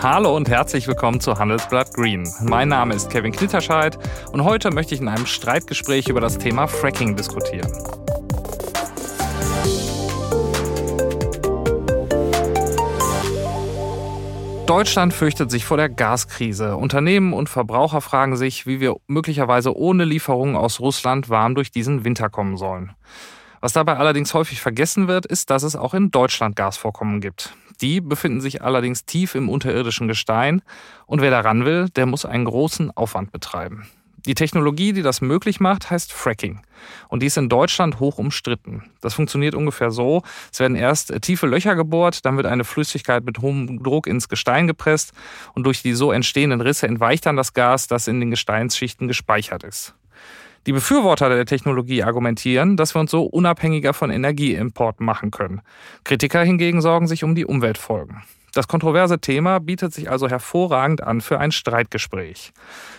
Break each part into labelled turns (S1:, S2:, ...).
S1: Hallo und herzlich willkommen zu Handelsblatt Green. Mein Name ist Kevin Knitterscheid und heute möchte ich in einem Streitgespräch über das Thema Fracking diskutieren. Deutschland fürchtet sich vor der Gaskrise. Unternehmen und Verbraucher fragen sich, wie wir möglicherweise ohne Lieferungen aus Russland warm durch diesen Winter kommen sollen. Was dabei allerdings häufig vergessen wird, ist, dass es auch in Deutschland Gasvorkommen gibt. Die befinden sich allerdings tief im unterirdischen Gestein und wer daran will, der muss einen großen Aufwand betreiben. Die Technologie, die das möglich macht, heißt Fracking. Und die ist in Deutschland hoch umstritten. Das funktioniert ungefähr so. Es werden erst tiefe Löcher gebohrt, dann wird eine Flüssigkeit mit hohem Druck ins Gestein gepresst und durch die so entstehenden Risse entweicht dann das Gas, das in den Gesteinsschichten gespeichert ist. Die Befürworter der Technologie argumentieren, dass wir uns so unabhängiger von Energieimporten machen können. Kritiker hingegen sorgen sich um die Umweltfolgen. Das kontroverse Thema bietet sich also hervorragend an für ein Streitgespräch.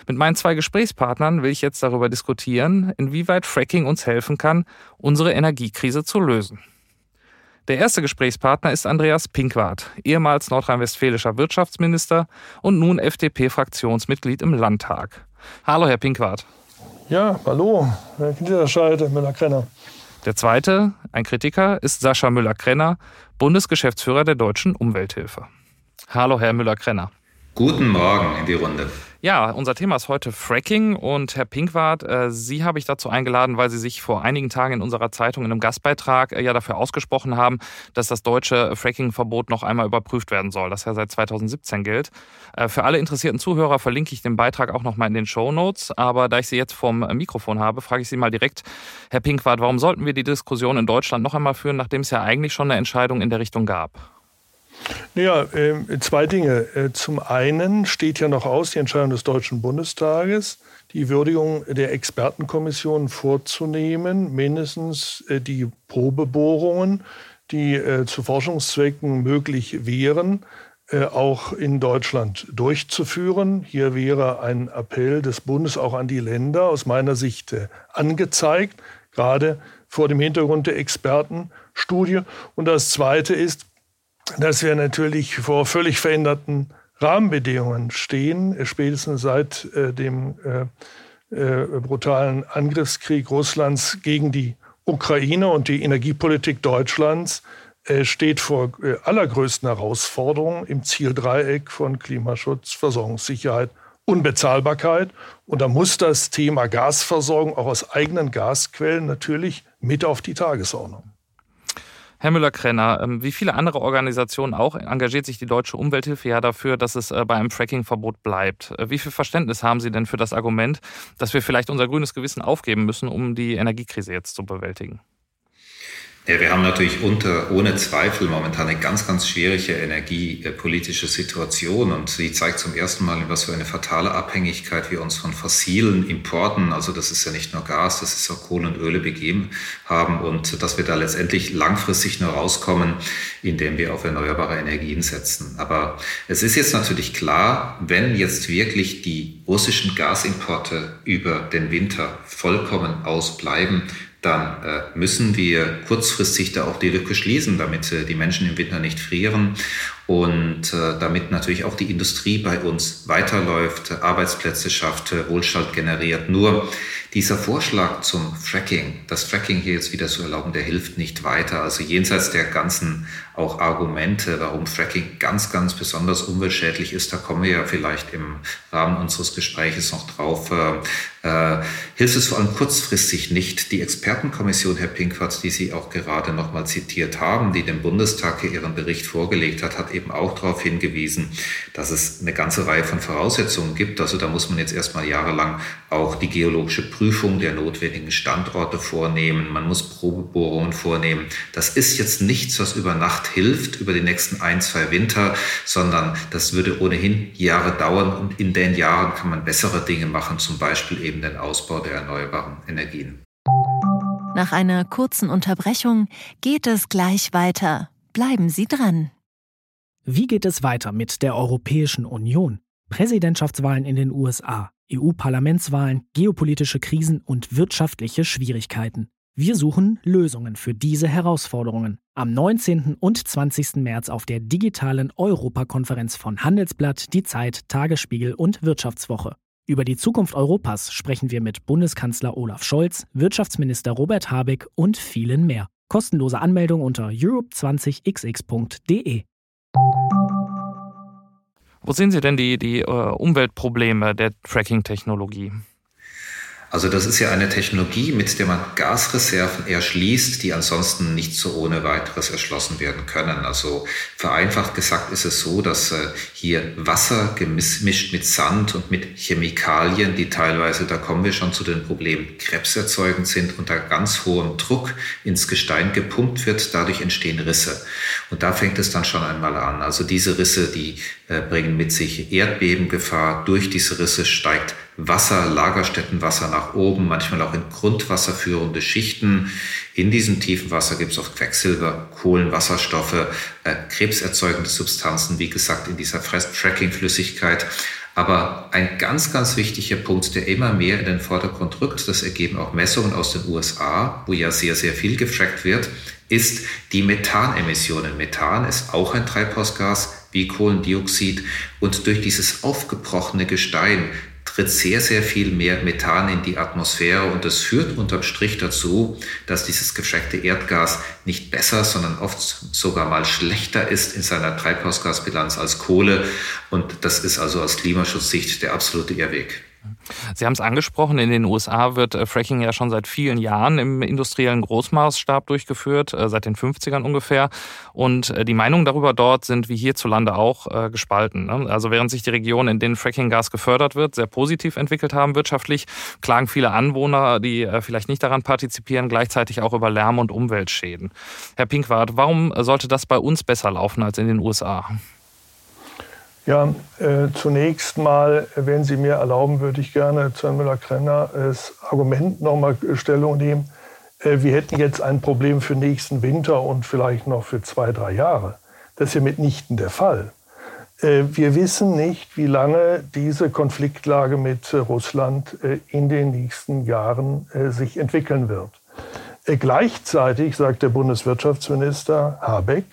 S1: Mit meinen zwei Gesprächspartnern will ich jetzt darüber diskutieren, inwieweit Fracking uns helfen kann, unsere Energiekrise zu lösen. Der erste Gesprächspartner ist Andreas Pinkwart, ehemals nordrhein-westfälischer Wirtschaftsminister und nun FDP-Fraktionsmitglied im Landtag. Hallo, Herr Pinkwart.
S2: Ja, hallo, Herr Knitterscheid, Müller-Krenner.
S1: Der zweite, ein Kritiker, ist Sascha Müller-Krenner, Bundesgeschäftsführer der Deutschen Umwelthilfe. Hallo, Herr Müller-Krenner.
S3: Guten Morgen in die Runde.
S1: Ja, unser Thema ist heute Fracking und Herr Pinkwart, äh, Sie habe ich dazu eingeladen, weil Sie sich vor einigen Tagen in unserer Zeitung in einem Gastbeitrag äh, ja dafür ausgesprochen haben, dass das deutsche Fracking-Verbot noch einmal überprüft werden soll, das ja seit 2017 gilt. Äh, für alle interessierten Zuhörer verlinke ich den Beitrag auch nochmal in den Show Notes, aber da ich Sie jetzt vom Mikrofon habe, frage ich Sie mal direkt, Herr Pinkwart, warum sollten wir die Diskussion in Deutschland noch einmal führen, nachdem es ja eigentlich schon eine Entscheidung in der Richtung gab?
S2: Ja, äh, zwei Dinge. Äh, zum einen steht ja noch aus die Entscheidung des Deutschen Bundestages, die Würdigung der Expertenkommission vorzunehmen, mindestens äh, die Probebohrungen, die äh, zu Forschungszwecken möglich wären, auch in Deutschland durchzuführen. Hier wäre ein Appell des Bundes auch an die Länder aus meiner Sicht angezeigt, gerade vor dem Hintergrund der Expertenstudie. Und das Zweite ist, dass wir natürlich vor völlig veränderten Rahmenbedingungen stehen, spätestens seit äh, dem äh, äh, brutalen Angriffskrieg Russlands gegen die Ukraine und die Energiepolitik Deutschlands äh, steht vor äh, allergrößten Herausforderungen im Zieldreieck von Klimaschutz, Versorgungssicherheit, Unbezahlbarkeit. Und da muss das Thema Gasversorgung auch aus eigenen Gasquellen natürlich mit auf die Tagesordnung.
S1: Herr Müller-Krenner, ähm, wie viele andere Organisationen auch engagiert sich die Deutsche Umwelthilfe ja dafür, dass es äh, bei einem Fracking-Verbot bleibt. Äh, wie viel Verständnis haben Sie denn für das Argument, dass wir vielleicht unser grünes Gewissen aufgeben müssen, um die Energiekrise jetzt zu bewältigen?
S3: Ja, wir haben natürlich unter, ohne Zweifel momentan eine ganz, ganz schwierige energiepolitische Situation und sie zeigt zum ersten Mal, in was für eine fatale Abhängigkeit wir uns von fossilen Importen, also das ist ja nicht nur Gas, das ist auch Kohle und Öle begeben haben und dass wir da letztendlich langfristig nur rauskommen, indem wir auf erneuerbare Energien setzen. Aber es ist jetzt natürlich klar, wenn jetzt wirklich die russischen Gasimporte über den Winter vollkommen ausbleiben, dann äh, müssen wir kurzfristig da auch die Lücke schließen, damit äh, die Menschen im Winter nicht frieren und äh, damit natürlich auch die Industrie bei uns weiterläuft, Arbeitsplätze schafft, äh, Wohlstand generiert. Nur dieser Vorschlag zum Fracking, das Fracking hier jetzt wieder zu erlauben, der hilft nicht weiter. Also jenseits der ganzen auch Argumente, warum Fracking ganz, ganz besonders umweltschädlich ist, da kommen wir ja vielleicht im Rahmen unseres Gespräches noch drauf, äh, äh, hilft es vor allem kurzfristig nicht. Die Expertenkommission, Herr Pinkwart, die Sie auch gerade noch mal zitiert haben, die dem Bundestag hier ihren Bericht vorgelegt hat, hat eben auch darauf hingewiesen, dass es eine ganze Reihe von Voraussetzungen gibt. Also da muss man jetzt erstmal jahrelang auch die geologische Prüfung der notwendigen Standorte vornehmen. Man muss Probebohrungen vornehmen. Das ist jetzt nichts, was über Nacht hilft, über die nächsten ein, zwei Winter, sondern das würde ohnehin Jahre dauern. Und in den Jahren kann man bessere Dinge machen, zum Beispiel eben den Ausbau der erneuerbaren Energien.
S4: Nach einer kurzen Unterbrechung geht es gleich weiter. Bleiben Sie dran.
S5: Wie geht es weiter mit der Europäischen Union? Präsidentschaftswahlen in den USA, EU-Parlamentswahlen, geopolitische Krisen und wirtschaftliche Schwierigkeiten. Wir suchen Lösungen für diese Herausforderungen. Am 19. und 20. März auf der digitalen Europakonferenz von Handelsblatt, Die Zeit, Tagesspiegel und Wirtschaftswoche. Über die Zukunft Europas sprechen wir mit Bundeskanzler Olaf Scholz, Wirtschaftsminister Robert Habeck und vielen mehr. Kostenlose Anmeldung unter europe20xx.de.
S1: Wo sehen Sie denn die, die äh, Umweltprobleme der Tracking-Technologie?
S3: Also das ist ja eine Technologie, mit der man Gasreserven erschließt, die ansonsten nicht so ohne weiteres erschlossen werden können. Also vereinfacht gesagt ist es so, dass äh, hier Wasser gemischt mit Sand und mit Chemikalien, die teilweise, da kommen wir schon zu den Problemen, krebserzeugend sind, unter ganz hohem Druck ins Gestein gepumpt wird. Dadurch entstehen Risse. Und da fängt es dann schon einmal an. Also diese Risse, die äh, bringen mit sich Erdbebengefahr. Durch diese Risse steigt Wasser, Lagerstättenwasser nach oben, manchmal auch in Grundwasser führende Schichten. In diesem tiefen Wasser gibt es oft Quecksilber, Kohlenwasserstoffe, äh, krebserzeugende Substanzen, wie gesagt, in dieser Fracking-Flüssigkeit. Aber ein ganz, ganz wichtiger Punkt, der immer mehr in den Vordergrund rückt, das ergeben auch Messungen aus den USA, wo ja sehr, sehr viel gefrackt wird, ist die Methanemissionen. Methan ist auch ein Treibhausgas wie Kohlendioxid und durch dieses aufgebrochene Gestein tritt sehr, sehr viel mehr Methan in die Atmosphäre und das führt unterm Strich dazu, dass dieses gefrackte Erdgas nicht besser, sondern oft sogar mal schlechter ist in seiner Treibhausgasbilanz als Kohle und das ist also aus Klimaschutzsicht der absolute Irrweg.
S1: Sie haben es angesprochen, in den USA wird äh, Fracking ja schon seit vielen Jahren im industriellen Großmaßstab durchgeführt, äh, seit den 50ern ungefähr. Und äh, die Meinungen darüber dort sind wie hierzulande auch gespalten. Ne? Also während sich die Regionen, in denen Frackinggas gefördert wird, sehr positiv entwickelt haben wirtschaftlich, klagen viele Anwohner, die vielleicht nicht daran partizipieren, gleichzeitig auch über Lärm- und Umweltschäden. Herr Pinkwart, warum sollte das bei uns besser laufen als in den USA?
S2: Ja, äh, zunächst mal, wenn Sie mir erlauben, würde ich gerne zu Herrn Müller-Krenner das Argument nochmal Stellung nehmen. Äh, wir hätten jetzt ein Problem für nächsten Winter und vielleicht noch für zwei, drei Jahre. Das ist ja mitnichten der Fall. Äh, wir wissen nicht, wie lange diese Konfliktlage mit Russland äh, in den nächsten Jahren äh, sich entwickeln wird. Äh, gleichzeitig sagt der Bundeswirtschaftsminister Habeck,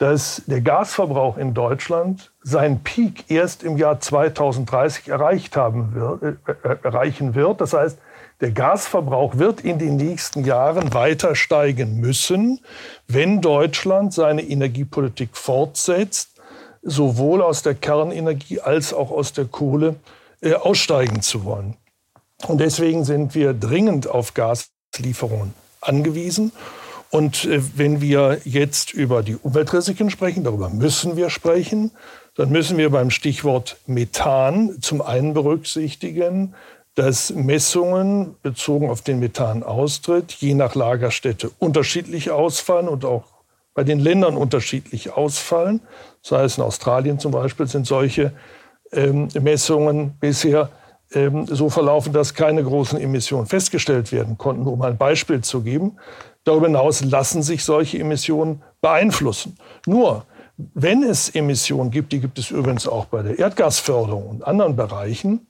S2: dass der Gasverbrauch in Deutschland seinen Peak erst im Jahr 2030 erreicht haben wird, äh, erreichen wird. Das heißt, der Gasverbrauch wird in den nächsten Jahren weiter steigen müssen, wenn Deutschland seine Energiepolitik fortsetzt, sowohl aus der Kernenergie als auch aus der Kohle äh, aussteigen zu wollen. Und deswegen sind wir dringend auf Gaslieferungen angewiesen. Und äh, wenn wir jetzt über die Umweltrisiken sprechen, darüber müssen wir sprechen, dann müssen wir beim Stichwort Methan zum einen berücksichtigen, dass Messungen bezogen auf den Methanaustritt je nach Lagerstätte unterschiedlich ausfallen und auch bei den Ländern unterschiedlich ausfallen. Das heißt, in Australien zum Beispiel sind solche ähm, Messungen bisher ähm, so verlaufen, dass keine großen Emissionen festgestellt werden konnten, um ein Beispiel zu geben. Darüber hinaus lassen sich solche Emissionen beeinflussen. Nur, wenn es Emissionen gibt, die gibt es übrigens auch bei der Erdgasförderung und anderen Bereichen,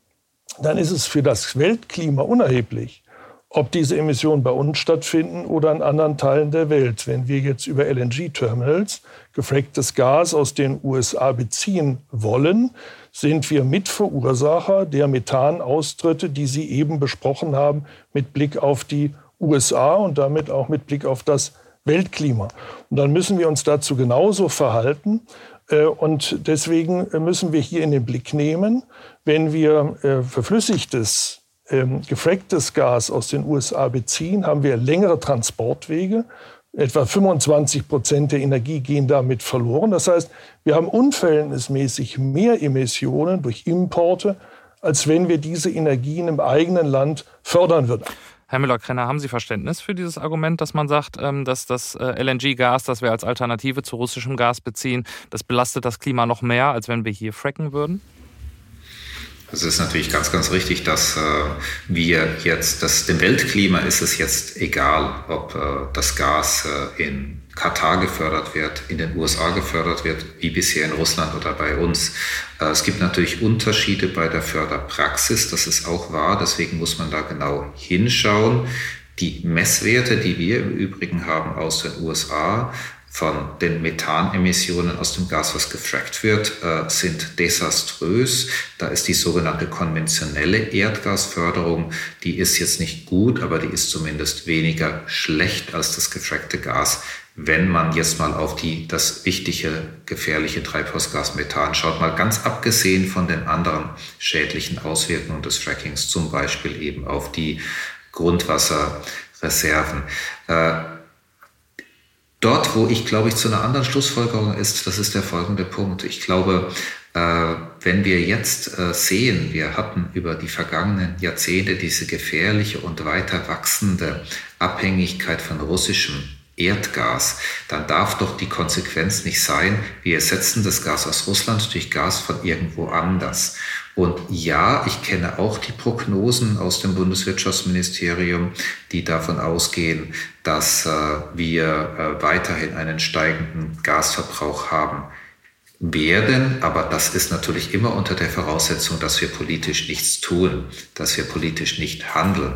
S2: dann ist es für das Weltklima unerheblich, ob diese Emissionen bei uns stattfinden oder in anderen Teilen der Welt. Wenn wir jetzt über LNG-Terminals gefracktes Gas aus den USA beziehen wollen, sind wir Mitverursacher der Methanaustritte, die Sie eben besprochen haben, mit Blick auf die USA und damit auch mit Blick auf das Weltklima. Und dann müssen wir uns dazu genauso verhalten. Äh, und deswegen müssen wir hier in den Blick nehmen, wenn wir äh, verflüssigtes, ähm, gefracktes Gas aus den USA beziehen, haben wir längere Transportwege. Etwa 25 Prozent der Energie gehen damit verloren. Das heißt, wir haben unverhältnismäßig mehr Emissionen durch Importe, als wenn wir diese Energien im eigenen Land fördern würden.
S1: Herr Müller-Krenner, haben Sie Verständnis für dieses Argument, dass man sagt, ähm, dass das äh, LNG-Gas, das wir als Alternative zu russischem Gas beziehen, das belastet das Klima noch mehr, als wenn wir hier fracken würden?
S3: Es ist natürlich ganz, ganz richtig, dass äh, wir jetzt, dass dem Weltklima ist es jetzt egal, ob äh, das Gas äh, in Katar gefördert wird, in den USA gefördert wird, wie bisher in Russland oder bei uns. Äh, es gibt natürlich Unterschiede bei der Förderpraxis, das ist auch wahr, deswegen muss man da genau hinschauen. Die Messwerte, die wir im Übrigen haben aus den USA, von den Methanemissionen aus dem Gas, was gefrackt wird, äh, sind desaströs. Da ist die sogenannte konventionelle Erdgasförderung, die ist jetzt nicht gut, aber die ist zumindest weniger schlecht als das gefrackte Gas. Wenn man jetzt mal auf die, das wichtige, gefährliche Treibhausgas Methan schaut, mal ganz abgesehen von den anderen schädlichen Auswirkungen des Frackings, zum Beispiel eben auf die Grundwasserreserven. Äh, Dort, wo ich, glaube ich, zu einer anderen Schlussfolgerung ist, das ist der folgende Punkt. Ich glaube, äh, wenn wir jetzt äh, sehen, wir hatten über die vergangenen Jahrzehnte diese gefährliche und weiter wachsende Abhängigkeit von russischem Erdgas, dann darf doch die Konsequenz nicht sein, wir ersetzen das Gas aus Russland durch Gas von irgendwo anders. Und ja, ich kenne auch die Prognosen aus dem Bundeswirtschaftsministerium, die davon ausgehen, dass äh, wir äh, weiterhin einen steigenden Gasverbrauch haben werden. Aber das ist natürlich immer unter der Voraussetzung, dass wir politisch nichts tun, dass wir politisch nicht handeln.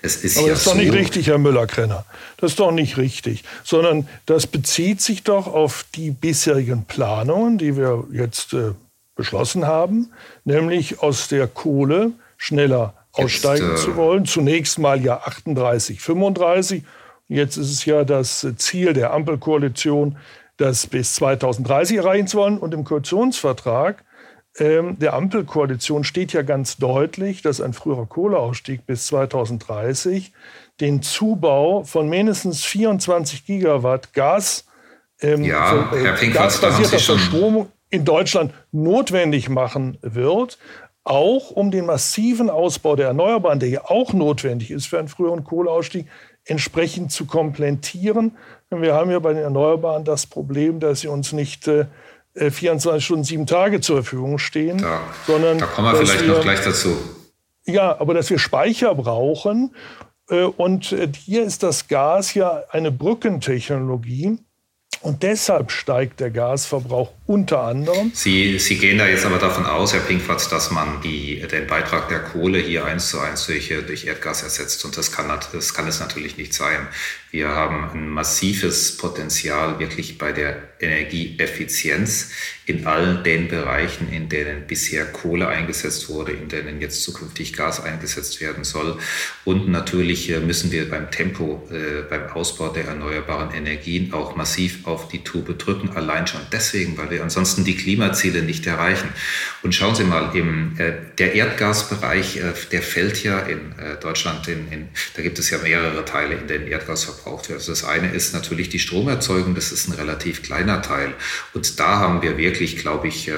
S2: Es ist Aber ja das ist so, doch nicht richtig, Herr Müller-Krenner. Das ist doch nicht richtig. Sondern das bezieht sich doch auf die bisherigen Planungen, die wir jetzt äh, beschlossen haben, nämlich aus der Kohle schneller aussteigen Jetzt, äh, zu wollen. Zunächst mal ja 38, 35. Jetzt ist es ja das Ziel der Ampelkoalition, das bis 2030 erreichen zu wollen. Und im Koalitionsvertrag ähm, der Ampelkoalition steht ja ganz deutlich, dass ein früherer Kohleausstieg bis 2030 den Zubau von mindestens 24 Gigawatt Gas
S3: ähm, ja, von, äh,
S2: gasbasierter Verstromung in Deutschland notwendig machen wird, auch um den massiven Ausbau der Erneuerbaren, der ja auch notwendig ist für einen früheren Kohleausstieg, entsprechend zu komplettieren. Wir haben ja bei den Erneuerbaren das Problem, dass sie uns nicht äh, 24 Stunden, sieben Tage zur Verfügung stehen,
S3: da, sondern da kommen wir vielleicht wir, noch gleich dazu.
S2: Ja, aber dass wir Speicher brauchen. Äh, und äh, hier ist das Gas ja eine Brückentechnologie und deshalb steigt der Gasverbrauch unter anderem.
S3: Sie, Sie gehen da jetzt aber davon aus, Herr Pinkwatz, dass man die, den Beitrag der Kohle hier eins zu eins durch, durch Erdgas ersetzt. Und das kann, das kann es natürlich nicht sein. Wir haben ein massives Potenzial wirklich bei der Energieeffizienz in all den Bereichen, in denen bisher Kohle eingesetzt wurde, in denen jetzt zukünftig Gas eingesetzt werden soll. Und natürlich äh, müssen wir beim Tempo, äh, beim Ausbau der erneuerbaren Energien auch massiv auf die Tube drücken. Allein schon deswegen, weil wir ansonsten die Klimaziele nicht erreichen. Und schauen Sie mal, im, äh, der Erdgasbereich, äh, der fällt ja in äh, Deutschland, in, in, da gibt es ja mehrere Teile, in denen Erdgas verbraucht wird. Also das eine ist natürlich die Stromerzeugung, das ist ein relativ kleiner Teil. Und da haben wir wirklich, glaube ich, äh,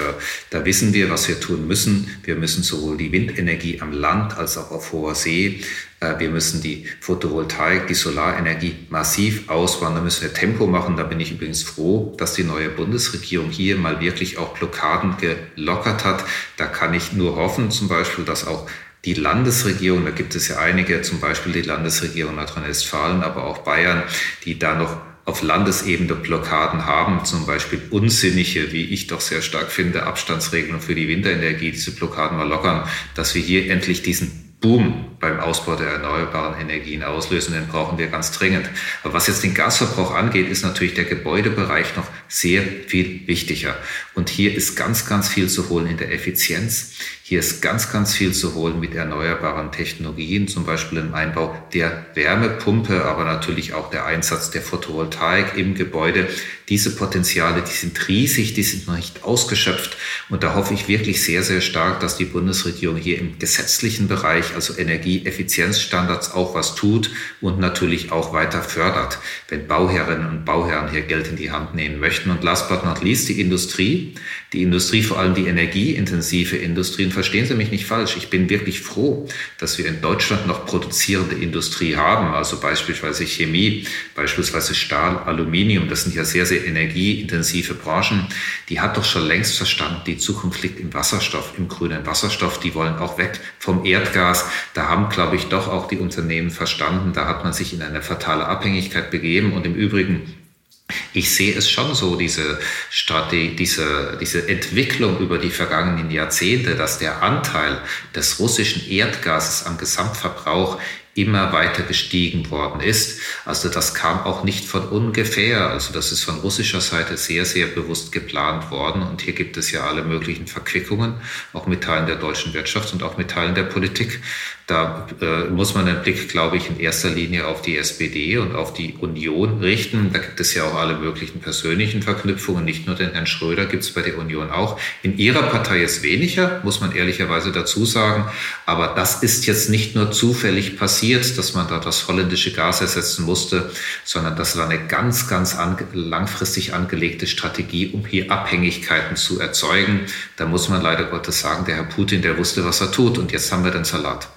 S3: da wissen wir, was wir tun müssen. Wir müssen sowohl die Windenergie am Land als auch auf hoher See äh, wir müssen die Photovoltaik, die Solarenergie massiv ausbauen. Da müssen wir Tempo machen. Da bin ich übrigens froh, dass die neue Bundesregierung hier mal wirklich auch Blockaden gelockert hat. Da kann ich nur hoffen, zum Beispiel, dass auch die Landesregierung, da gibt es ja einige, zum Beispiel die Landesregierung Nordrhein-Westfalen, aber auch Bayern, die da noch auf Landesebene Blockaden haben, zum Beispiel unsinnige, wie ich doch sehr stark finde, Abstandsregelungen für die Winterenergie, diese Blockaden mal lockern, dass wir hier endlich diesen Boom beim Ausbau der erneuerbaren Energien auslösen, den brauchen wir ganz dringend. Aber was jetzt den Gasverbrauch angeht, ist natürlich der Gebäudebereich noch sehr viel wichtiger. Und hier ist ganz, ganz viel zu holen in der Effizienz. Hier ist ganz, ganz viel zu holen mit erneuerbaren Technologien, zum Beispiel im Einbau der Wärmepumpe, aber natürlich auch der Einsatz der Photovoltaik im Gebäude. Diese Potenziale, die sind riesig, die sind noch nicht ausgeschöpft. Und da hoffe ich wirklich sehr, sehr stark, dass die Bundesregierung hier im gesetzlichen Bereich, also Energieeffizienzstandards, auch was tut und natürlich auch weiter fördert, wenn Bauherrinnen und Bauherren hier Geld in die Hand nehmen möchten. Und last but not least die Industrie. Die Industrie, vor allem die energieintensive Industrie, verstehen Sie mich nicht falsch, ich bin wirklich froh, dass wir in Deutschland noch produzierende Industrie haben, also beispielsweise Chemie, beispielsweise Stahl, Aluminium, das sind ja sehr, sehr energieintensive Branchen, die hat doch schon längst verstanden, die Zukunft liegt im Wasserstoff, im grünen Wasserstoff, die wollen auch weg vom Erdgas. Da haben, glaube ich, doch auch die Unternehmen verstanden, da hat man sich in eine fatale Abhängigkeit begeben und im Übrigen ich sehe es schon so, diese, Strategie, diese, diese Entwicklung über die vergangenen Jahrzehnte, dass der Anteil des russischen Erdgases am Gesamtverbrauch immer weiter gestiegen worden ist. Also das kam auch nicht von ungefähr. Also das ist von russischer Seite sehr, sehr bewusst geplant worden. Und hier gibt es ja alle möglichen Verquickungen, auch mit Teilen der deutschen Wirtschaft und auch mit Teilen der Politik. Da äh, muss man den Blick, glaube ich, in erster Linie auf die SPD und auf die Union richten. Da gibt es ja auch alle möglichen persönlichen Verknüpfungen. Nicht nur den Herrn Schröder gibt es bei der Union auch. In ihrer Partei ist weniger, muss man ehrlicherweise dazu sagen. Aber das ist jetzt nicht nur zufällig passiert, dass man da das holländische Gas ersetzen musste, sondern das war eine ganz, ganz ange langfristig angelegte Strategie, um hier Abhängigkeiten zu erzeugen. Da muss man leider Gottes sagen, der Herr Putin, der wusste, was er tut. Und jetzt haben wir den Salat.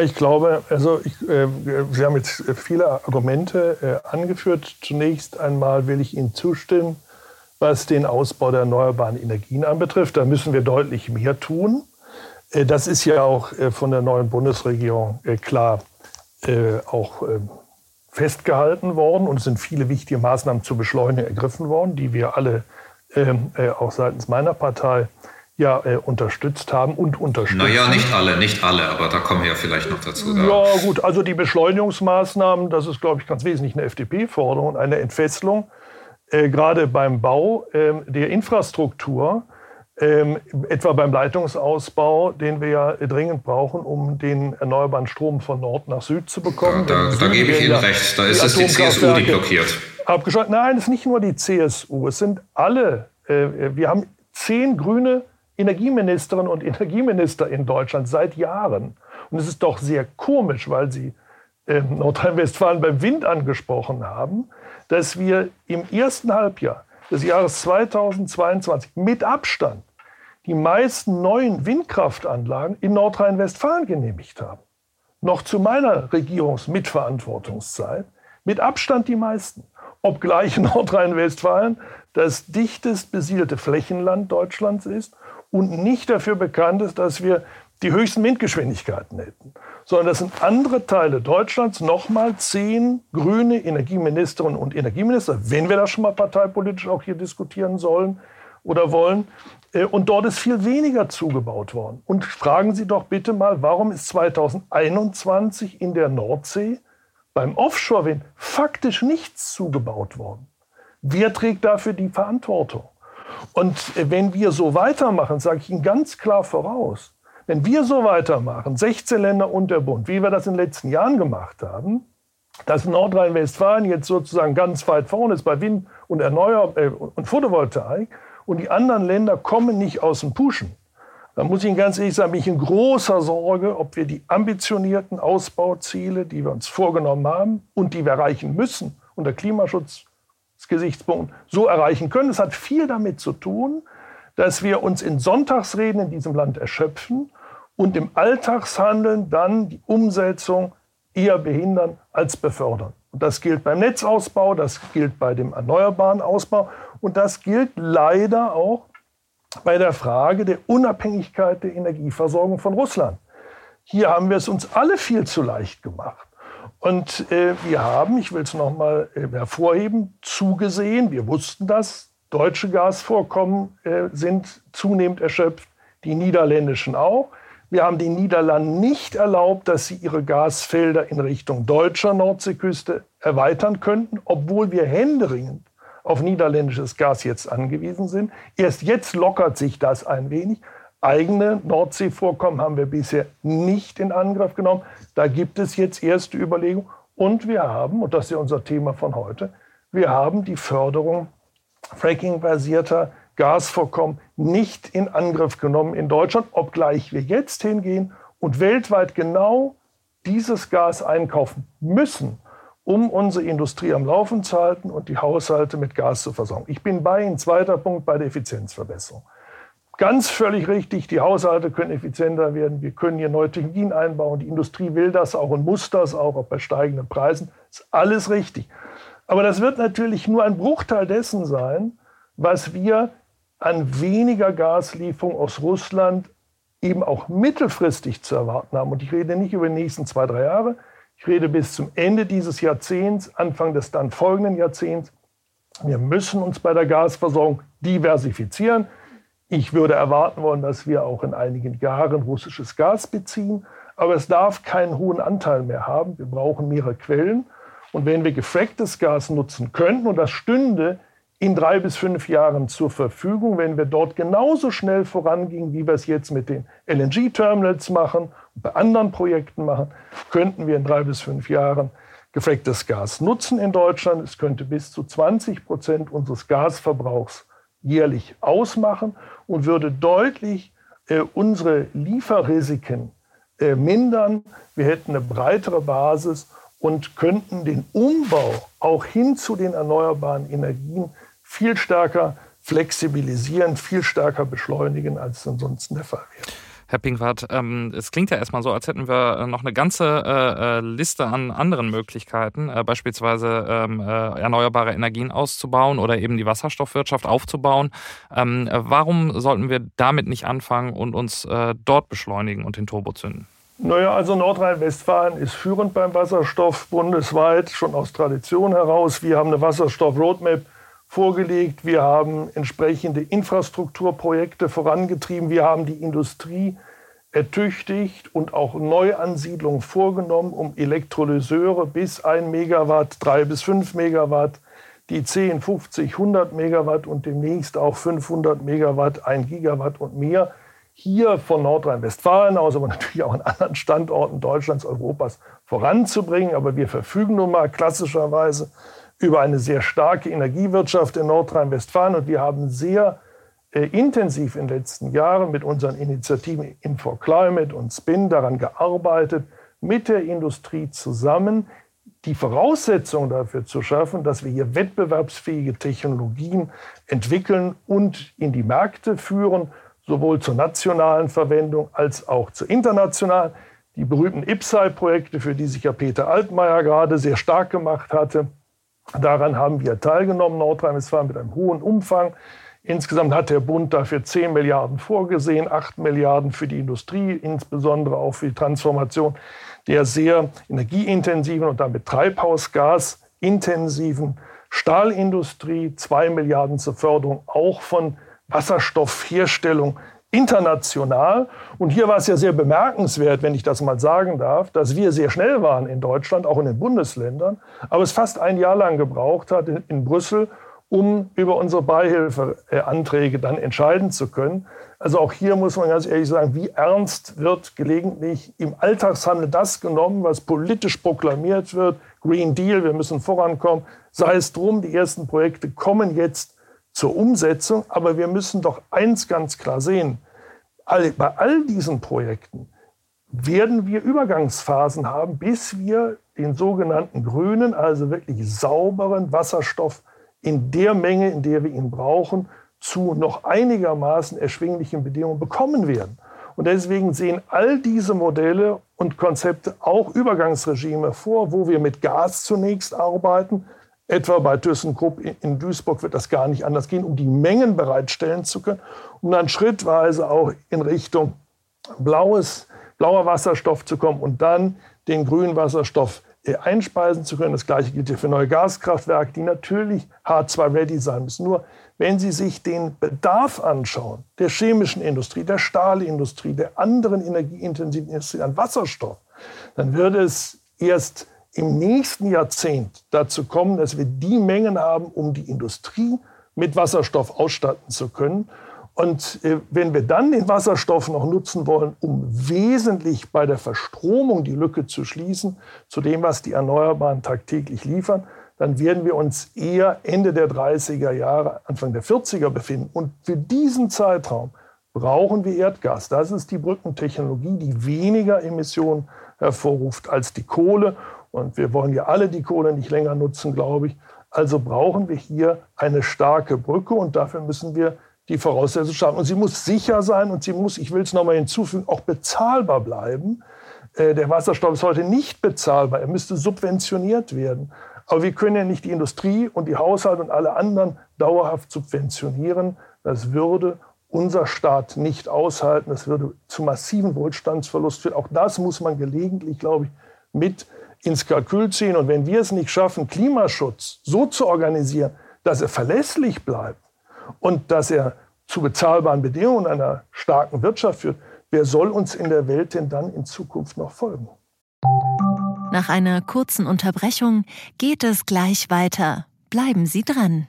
S2: Ich glaube, also ich, äh, Sie haben jetzt viele Argumente äh, angeführt. Zunächst einmal will ich Ihnen zustimmen, was den Ausbau der erneuerbaren Energien anbetrifft. Da müssen wir deutlich mehr tun. Äh, das ist ja auch äh, von der neuen Bundesregierung äh, klar äh, auch ähm, festgehalten worden und es sind viele wichtige Maßnahmen zur Beschleunigung ergriffen worden, die wir alle ähm, auch seitens meiner Partei ja äh, unterstützt haben und unterstützen.
S3: Naja, nicht alle, nicht alle, aber da kommen wir ja vielleicht noch dazu.
S2: Da. Ja, gut, also die Beschleunigungsmaßnahmen, das ist, glaube ich, ganz wesentlich eine FDP-Forderung, eine Entfesselung, äh, gerade beim Bau äh, der Infrastruktur, ähm, etwa beim Leitungsausbau, den wir ja dringend brauchen, um den erneuerbaren Strom von Nord nach Süd zu bekommen.
S3: Ja, da, da gebe ich Ihnen ja recht, da ist es die CSU, die blockiert.
S2: Abgeschaltet. Nein, es ist nicht nur die CSU, es sind alle. Äh, wir haben zehn grüne Energieministerinnen und Energieminister in Deutschland seit Jahren. Und es ist doch sehr komisch, weil Sie äh, Nordrhein-Westfalen beim Wind angesprochen haben, dass wir im ersten Halbjahr des Jahres 2022 mit Abstand die meisten neuen Windkraftanlagen in Nordrhein-Westfalen genehmigt haben. Noch zu meiner Regierungsmitverantwortungszeit mit Abstand die meisten. Obgleich Nordrhein-Westfalen das dichtest besiedelte Flächenland Deutschlands ist und nicht dafür bekannt ist, dass wir die höchsten Windgeschwindigkeiten hätten, sondern das sind andere Teile Deutschlands, nochmal zehn grüne Energieministerinnen und Energieminister, wenn wir das schon mal parteipolitisch auch hier diskutieren sollen oder wollen. Äh, und dort ist viel weniger zugebaut worden. Und fragen Sie doch bitte mal, warum ist 2021 in der Nordsee beim Offshore-Wind faktisch nichts zugebaut worden? Wer trägt dafür die Verantwortung? Und wenn wir so weitermachen, sage ich Ihnen ganz klar voraus, wenn wir so weitermachen, 16 Länder und der Bund, wie wir das in den letzten Jahren gemacht haben, dass Nordrhein-Westfalen jetzt sozusagen ganz weit vorne ist bei Wind und Erneuer äh, und Photovoltaik und die anderen Länder kommen nicht aus dem Puschen. dann muss ich Ihnen ganz ehrlich sagen, bin ich in großer Sorge, ob wir die ambitionierten Ausbauziele, die wir uns vorgenommen haben und die wir erreichen müssen unter Klimaschutz Gesichtspunkt so erreichen können. Es hat viel damit zu tun, dass wir uns in Sonntagsreden in diesem Land erschöpfen und im Alltagshandeln dann die Umsetzung eher behindern als befördern. Und das gilt beim Netzausbau, das gilt bei dem erneuerbaren Ausbau und das gilt leider auch bei der Frage der Unabhängigkeit der Energieversorgung von Russland. Hier haben wir es uns alle viel zu leicht gemacht. Und äh, wir haben, ich will es nochmal äh, hervorheben, zugesehen, wir wussten das, deutsche Gasvorkommen äh, sind zunehmend erschöpft, die niederländischen auch. Wir haben den Niederlanden nicht erlaubt, dass sie ihre Gasfelder in Richtung deutscher Nordseeküste erweitern könnten, obwohl wir händeringend auf niederländisches Gas jetzt angewiesen sind. Erst jetzt lockert sich das ein wenig. Eigene Nordseevorkommen haben wir bisher nicht in Angriff genommen. Da gibt es jetzt erste Überlegungen. Und wir haben, und das ist ja unser Thema von heute, wir haben die Förderung fracking-basierter Gasvorkommen nicht in Angriff genommen in Deutschland, obgleich wir jetzt hingehen und weltweit genau dieses Gas einkaufen müssen, um unsere Industrie am Laufen zu halten und die Haushalte mit Gas zu versorgen. Ich bin bei Ihnen. Zweiter Punkt bei der Effizienzverbesserung. Ganz völlig richtig, die Haushalte können effizienter werden, wir können hier neue Technologien einbauen, die Industrie will das auch und muss das auch, auch bei steigenden Preisen. Ist alles richtig. Aber das wird natürlich nur ein Bruchteil dessen sein, was wir an weniger Gaslieferung aus Russland eben auch mittelfristig zu erwarten haben. Und ich rede nicht über die nächsten zwei, drei Jahre. Ich rede bis zum Ende dieses Jahrzehnts, Anfang des dann folgenden Jahrzehnts. Wir müssen uns bei der Gasversorgung diversifizieren. Ich würde erwarten wollen, dass wir auch in einigen Jahren russisches Gas beziehen. aber es darf keinen hohen Anteil mehr haben. Wir brauchen mehrere Quellen. Und wenn wir gefracktes Gas nutzen könnten, und das stünde in drei bis fünf Jahren zur Verfügung, wenn wir dort genauso schnell vorangingen, wie wir es jetzt mit den LNG-Terminals machen bei anderen Projekten machen, könnten wir in drei bis fünf Jahren gefracktes Gas nutzen in Deutschland. Es könnte bis zu 20 Prozent unseres Gasverbrauchs jährlich ausmachen und würde deutlich äh, unsere Lieferrisiken äh, mindern. Wir hätten eine breitere Basis und könnten den Umbau auch hin zu den erneuerbaren Energien viel stärker flexibilisieren, viel stärker beschleunigen, als ansonsten der Fall wäre.
S1: Herr Pinkwart, ähm, es klingt ja erstmal so, als hätten wir äh, noch eine ganze äh, äh, Liste an anderen Möglichkeiten, äh, beispielsweise ähm, äh, erneuerbare Energien auszubauen oder eben die Wasserstoffwirtschaft aufzubauen. Ähm, äh, warum sollten wir damit nicht anfangen und uns dort beschleunigen und den Turbo zünden?
S2: Naja, also Nordrhein-Westfalen ist führend beim Wasserstoff bundesweit, schon aus Tradition heraus. Wir haben eine Wasserstoff-Roadmap vorgelegt. Wir haben entsprechende Infrastrukturprojekte vorangetrieben. Wir haben die Industrie ertüchtigt und auch Neuansiedlungen vorgenommen, um Elektrolyseure bis 1 Megawatt, 3 bis 5 Megawatt, die 10, 50, 100 Megawatt und demnächst auch 500 Megawatt, 1 Gigawatt und mehr hier von Nordrhein-Westfalen aus, aber natürlich auch an anderen Standorten Deutschlands, Europas voranzubringen. Aber wir verfügen nun mal klassischerweise über eine sehr starke Energiewirtschaft in Nordrhein-Westfalen. Und wir haben sehr äh, intensiv in den letzten Jahren mit unseren Initiativen Info-Climate und Spin daran gearbeitet, mit der Industrie zusammen die Voraussetzungen dafür zu schaffen, dass wir hier wettbewerbsfähige Technologien entwickeln und in die Märkte führen, sowohl zur nationalen Verwendung als auch zur internationalen. Die berühmten IPSAI-Projekte, für die sich ja Peter Altmaier gerade sehr stark gemacht hatte, Daran haben wir teilgenommen, Nordrhein-Westfalen mit einem hohen Umfang. Insgesamt hat der Bund dafür 10 Milliarden vorgesehen, 8 Milliarden für die Industrie, insbesondere auch für die Transformation der sehr energieintensiven und damit treibhausgasintensiven Stahlindustrie, 2 Milliarden zur Förderung auch von Wasserstoffherstellung international. Und hier war es ja sehr bemerkenswert, wenn ich das mal sagen darf, dass wir sehr schnell waren in Deutschland, auch in den Bundesländern, aber es fast ein Jahr lang gebraucht hat in, in Brüssel, um über unsere Beihilfeanträge dann entscheiden zu können. Also auch hier muss man ganz ehrlich sagen, wie ernst wird gelegentlich im Alltagshandel das genommen, was politisch proklamiert wird, Green Deal, wir müssen vorankommen, sei es drum, die ersten Projekte kommen jetzt zur Umsetzung. Aber wir müssen doch eins ganz klar sehen. bei all diesen Projekten werden wir Übergangsphasen haben, bis wir den sogenannten grünen, also wirklich sauberen Wasserstoff in der Menge, in der wir ihn brauchen, zu noch einigermaßen erschwinglichen Bedingungen bekommen werden. Und deswegen sehen all diese Modelle und Konzepte auch Übergangsregime vor, wo wir mit Gas zunächst arbeiten, Etwa bei ThyssenKrupp in Duisburg wird das gar nicht anders gehen, um die Mengen bereitstellen zu können, um dann schrittweise auch in Richtung blaues, blauer Wasserstoff zu kommen und dann den grünen Wasserstoff äh, einspeisen zu können. Das gleiche gilt für neue Gaskraftwerke, die natürlich H2-ready sein müssen. Nur wenn Sie sich den Bedarf anschauen, der chemischen Industrie, der Stahlindustrie, der anderen energieintensiven Industrie an Wasserstoff, dann würde es erst im nächsten Jahrzehnt dazu kommen, dass wir die Mengen haben, um die Industrie mit Wasserstoff ausstatten zu können. Und äh, wenn wir dann den Wasserstoff noch nutzen wollen, um wesentlich bei der Verstromung die Lücke zu schließen zu dem, was die Erneuerbaren tagtäglich liefern, dann werden wir uns eher Ende der 30er Jahre, Anfang der 40er befinden. Und für diesen Zeitraum brauchen wir Erdgas. Das ist die Brückentechnologie, die weniger Emissionen hervorruft als die Kohle. Und wir wollen ja alle die Kohle nicht länger nutzen, glaube ich. Also brauchen wir hier eine starke Brücke und dafür müssen wir die Voraussetzungen schaffen. Und sie muss sicher sein und sie muss, ich will es nochmal hinzufügen, auch bezahlbar bleiben. Äh, der Wasserstoff ist heute nicht bezahlbar. Er müsste subventioniert werden. Aber wir können ja nicht die Industrie und die Haushalte und alle anderen dauerhaft subventionieren. Das würde unser Staat nicht aushalten. Das würde zu massiven Wohlstandsverlust führen. Auch das muss man gelegentlich, glaube ich, mit ins Kalkül ziehen. Und wenn wir es nicht schaffen, Klimaschutz so zu organisieren, dass er verlässlich bleibt und dass er zu bezahlbaren Bedingungen einer starken Wirtschaft führt, wer soll uns in der Welt denn dann in Zukunft noch folgen?
S4: Nach einer kurzen Unterbrechung geht es gleich weiter. Bleiben Sie dran.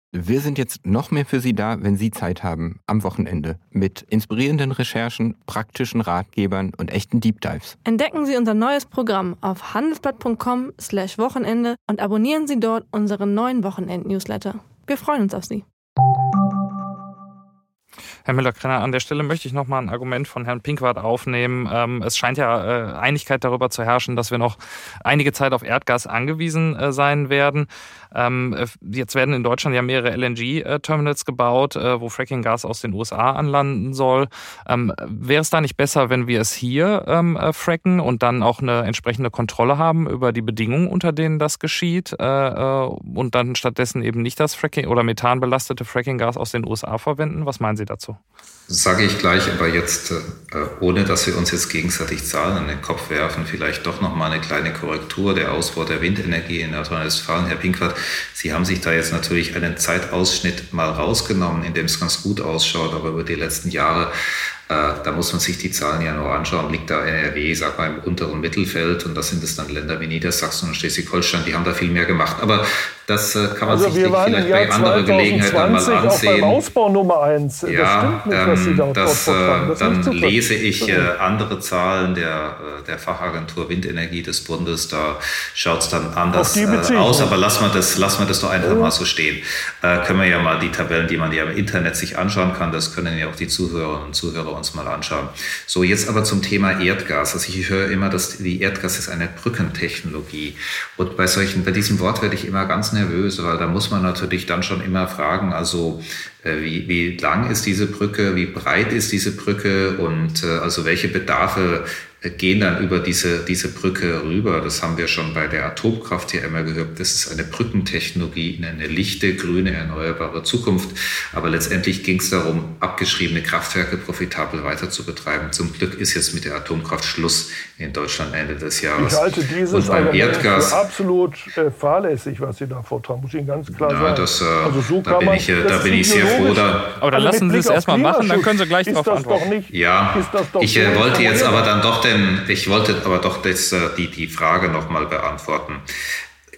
S6: Wir sind jetzt noch mehr für Sie da, wenn Sie Zeit haben, am Wochenende, mit inspirierenden Recherchen, praktischen Ratgebern und echten Deep Dives.
S7: Entdecken Sie unser neues Programm auf handelsblatt.com/slash Wochenende und abonnieren Sie dort unseren neuen Wochenend-Newsletter. Wir freuen uns auf Sie.
S1: Herr Müller-Krenner, an der Stelle möchte ich nochmal ein Argument von Herrn Pinkwart aufnehmen. Ähm, es scheint ja äh, Einigkeit darüber zu herrschen, dass wir noch einige Zeit auf Erdgas angewiesen äh, sein werden. Ähm, äh, jetzt werden in Deutschland ja mehrere LNG-Terminals gebaut, wo Fracking-Gas aus den USA anlanden soll. Ähm, wäre es da nicht besser, wenn wir es hier fracken und dann auch eine entsprechende Kontrolle haben über die Bedingungen, unter denen das geschieht und dann stattdessen eben nicht das Fracking oder methanbelastete Fracking-Gas aus den USA verwenden? Was meinen Sie dazu?
S3: 또 Sage ich gleich, aber jetzt, äh, ohne dass wir uns jetzt gegenseitig Zahlen an den Kopf werfen, vielleicht doch noch mal eine kleine Korrektur. Der Ausbau der Windenergie in Nordrhein-Westfalen, Herr Pinkwart, Sie haben sich da jetzt natürlich einen Zeitausschnitt mal rausgenommen, in dem es ganz gut ausschaut, aber über die letzten Jahre äh, da muss man sich die Zahlen ja nur anschauen. Liegt da NRW, sag mal, im unteren Mittelfeld und da sind es dann Länder wie Niedersachsen und Schleswig-Holstein, die haben da viel mehr gemacht. Aber das äh, kann man also sich vielleicht bei anderer Gelegenheit dann mal ansehen. Auch beim
S2: Ausbau Nummer eins.
S3: Ja, das, nicht, was da das, äh, das dann lese ich äh, andere Zahlen der, äh, der Fachagentur Windenergie des Bundes. Da schaut es dann anders äh, aus. Aber lassen wir das, lassen wir das doch einfach mal so stehen. können wir ja mal die Tabellen, die man ja im Internet sich anschauen kann, das können ja auch die Zuhörerinnen und Zuhörer uns mal anschauen. So, jetzt aber zum Thema Erdgas. Also ich höre immer, dass die Erdgas ist eine Brückentechnologie. Und bei solchen, bei diesem Wort werde ich immer ganz nervös, weil da muss man natürlich dann schon immer fragen, also äh, wie, wie lang ist diese Brücke, wie breit ist diese Brücke? Und äh, also welche Bedarfe gehen dann über diese, diese Brücke rüber. Das haben wir schon bei der Atomkraft hier immer gehört. Das ist eine Brückentechnologie in eine lichte, grüne, erneuerbare Zukunft. Aber letztendlich ging es darum, abgeschriebene Kraftwerke profitabel weiter zu betreiben. Zum Glück ist jetzt mit der Atomkraft Schluss in Deutschland Ende des Jahres.
S2: Ich halte dieses Und beim Erdgas für absolut äh, fahrlässig, was Sie da vortragen, muss ich Ihnen ganz klar
S3: ja,
S2: sagen.
S3: Das, äh, also so da bin man, ich, äh, da bin ich sehr froh. Da,
S1: aber dann also lassen Sie es erstmal machen, dann können Sie gleich darauf antworten.
S3: Nicht, ja, ich äh, wollte jetzt aber dann doch den denn ich wollte aber doch das, äh, die, die Frage nochmal beantworten.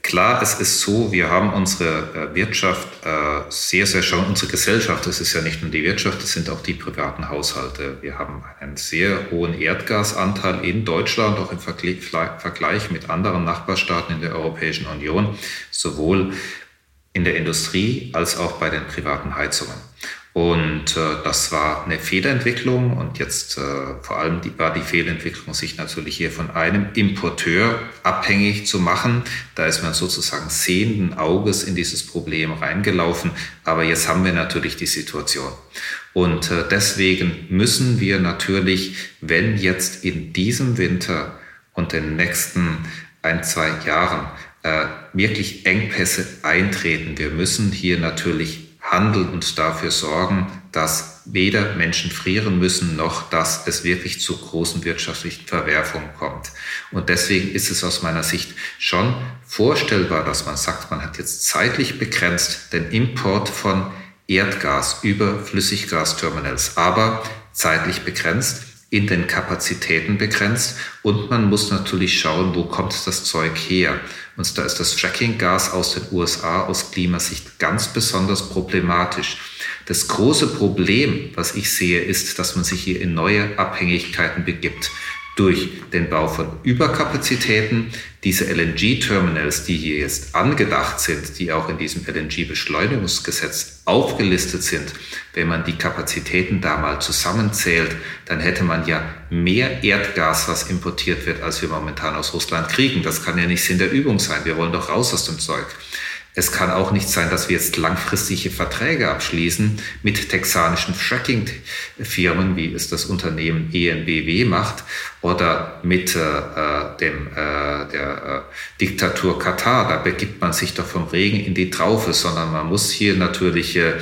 S3: Klar, es ist so, wir haben unsere äh, Wirtschaft äh, sehr, sehr schon, unsere Gesellschaft, das ist ja nicht nur die Wirtschaft, das sind auch die privaten Haushalte. Wir haben einen sehr hohen Erdgasanteil in Deutschland, auch im Vergleich mit anderen Nachbarstaaten in der Europäischen Union, sowohl in der Industrie als auch bei den privaten Heizungen. Und äh, das war eine Fehlentwicklung und jetzt äh, vor allem die, war die Fehlentwicklung, sich natürlich hier von einem Importeur abhängig zu machen. Da ist man sozusagen sehenden Auges in dieses Problem reingelaufen. Aber jetzt haben wir natürlich die Situation. Und äh, deswegen müssen wir natürlich, wenn jetzt in diesem Winter und den nächsten ein, zwei Jahren äh, wirklich Engpässe eintreten, wir müssen hier natürlich handeln und dafür sorgen, dass weder Menschen frieren müssen, noch dass es wirklich zu großen wirtschaftlichen Verwerfungen kommt. Und deswegen ist es aus meiner Sicht schon vorstellbar, dass man sagt, man hat jetzt zeitlich begrenzt den Import von Erdgas über Flüssiggasterminals, aber zeitlich begrenzt in den Kapazitäten begrenzt und man muss natürlich schauen, wo kommt das Zeug her. Und da ist das Fracking-Gas aus den USA aus Klimasicht ganz besonders problematisch. Das große Problem, was ich sehe, ist, dass man sich hier in neue Abhängigkeiten begibt durch den Bau von Überkapazitäten. Diese LNG-Terminals, die hier jetzt angedacht sind, die auch in diesem LNG-Beschleunigungsgesetz aufgelistet sind, wenn man die Kapazitäten da mal zusammenzählt, dann hätte man ja mehr Erdgas, was importiert wird, als wir momentan aus Russland kriegen. Das kann ja nicht Sinn der Übung sein. Wir wollen doch raus aus dem Zeug. Es kann auch nicht sein, dass wir jetzt langfristige Verträge abschließen mit texanischen Fracking-Firmen, wie es das Unternehmen ENBW macht, oder mit äh, dem, äh, der äh, Diktatur Katar. Da begibt man sich doch vom Regen in die Traufe, sondern man muss hier natürlich äh,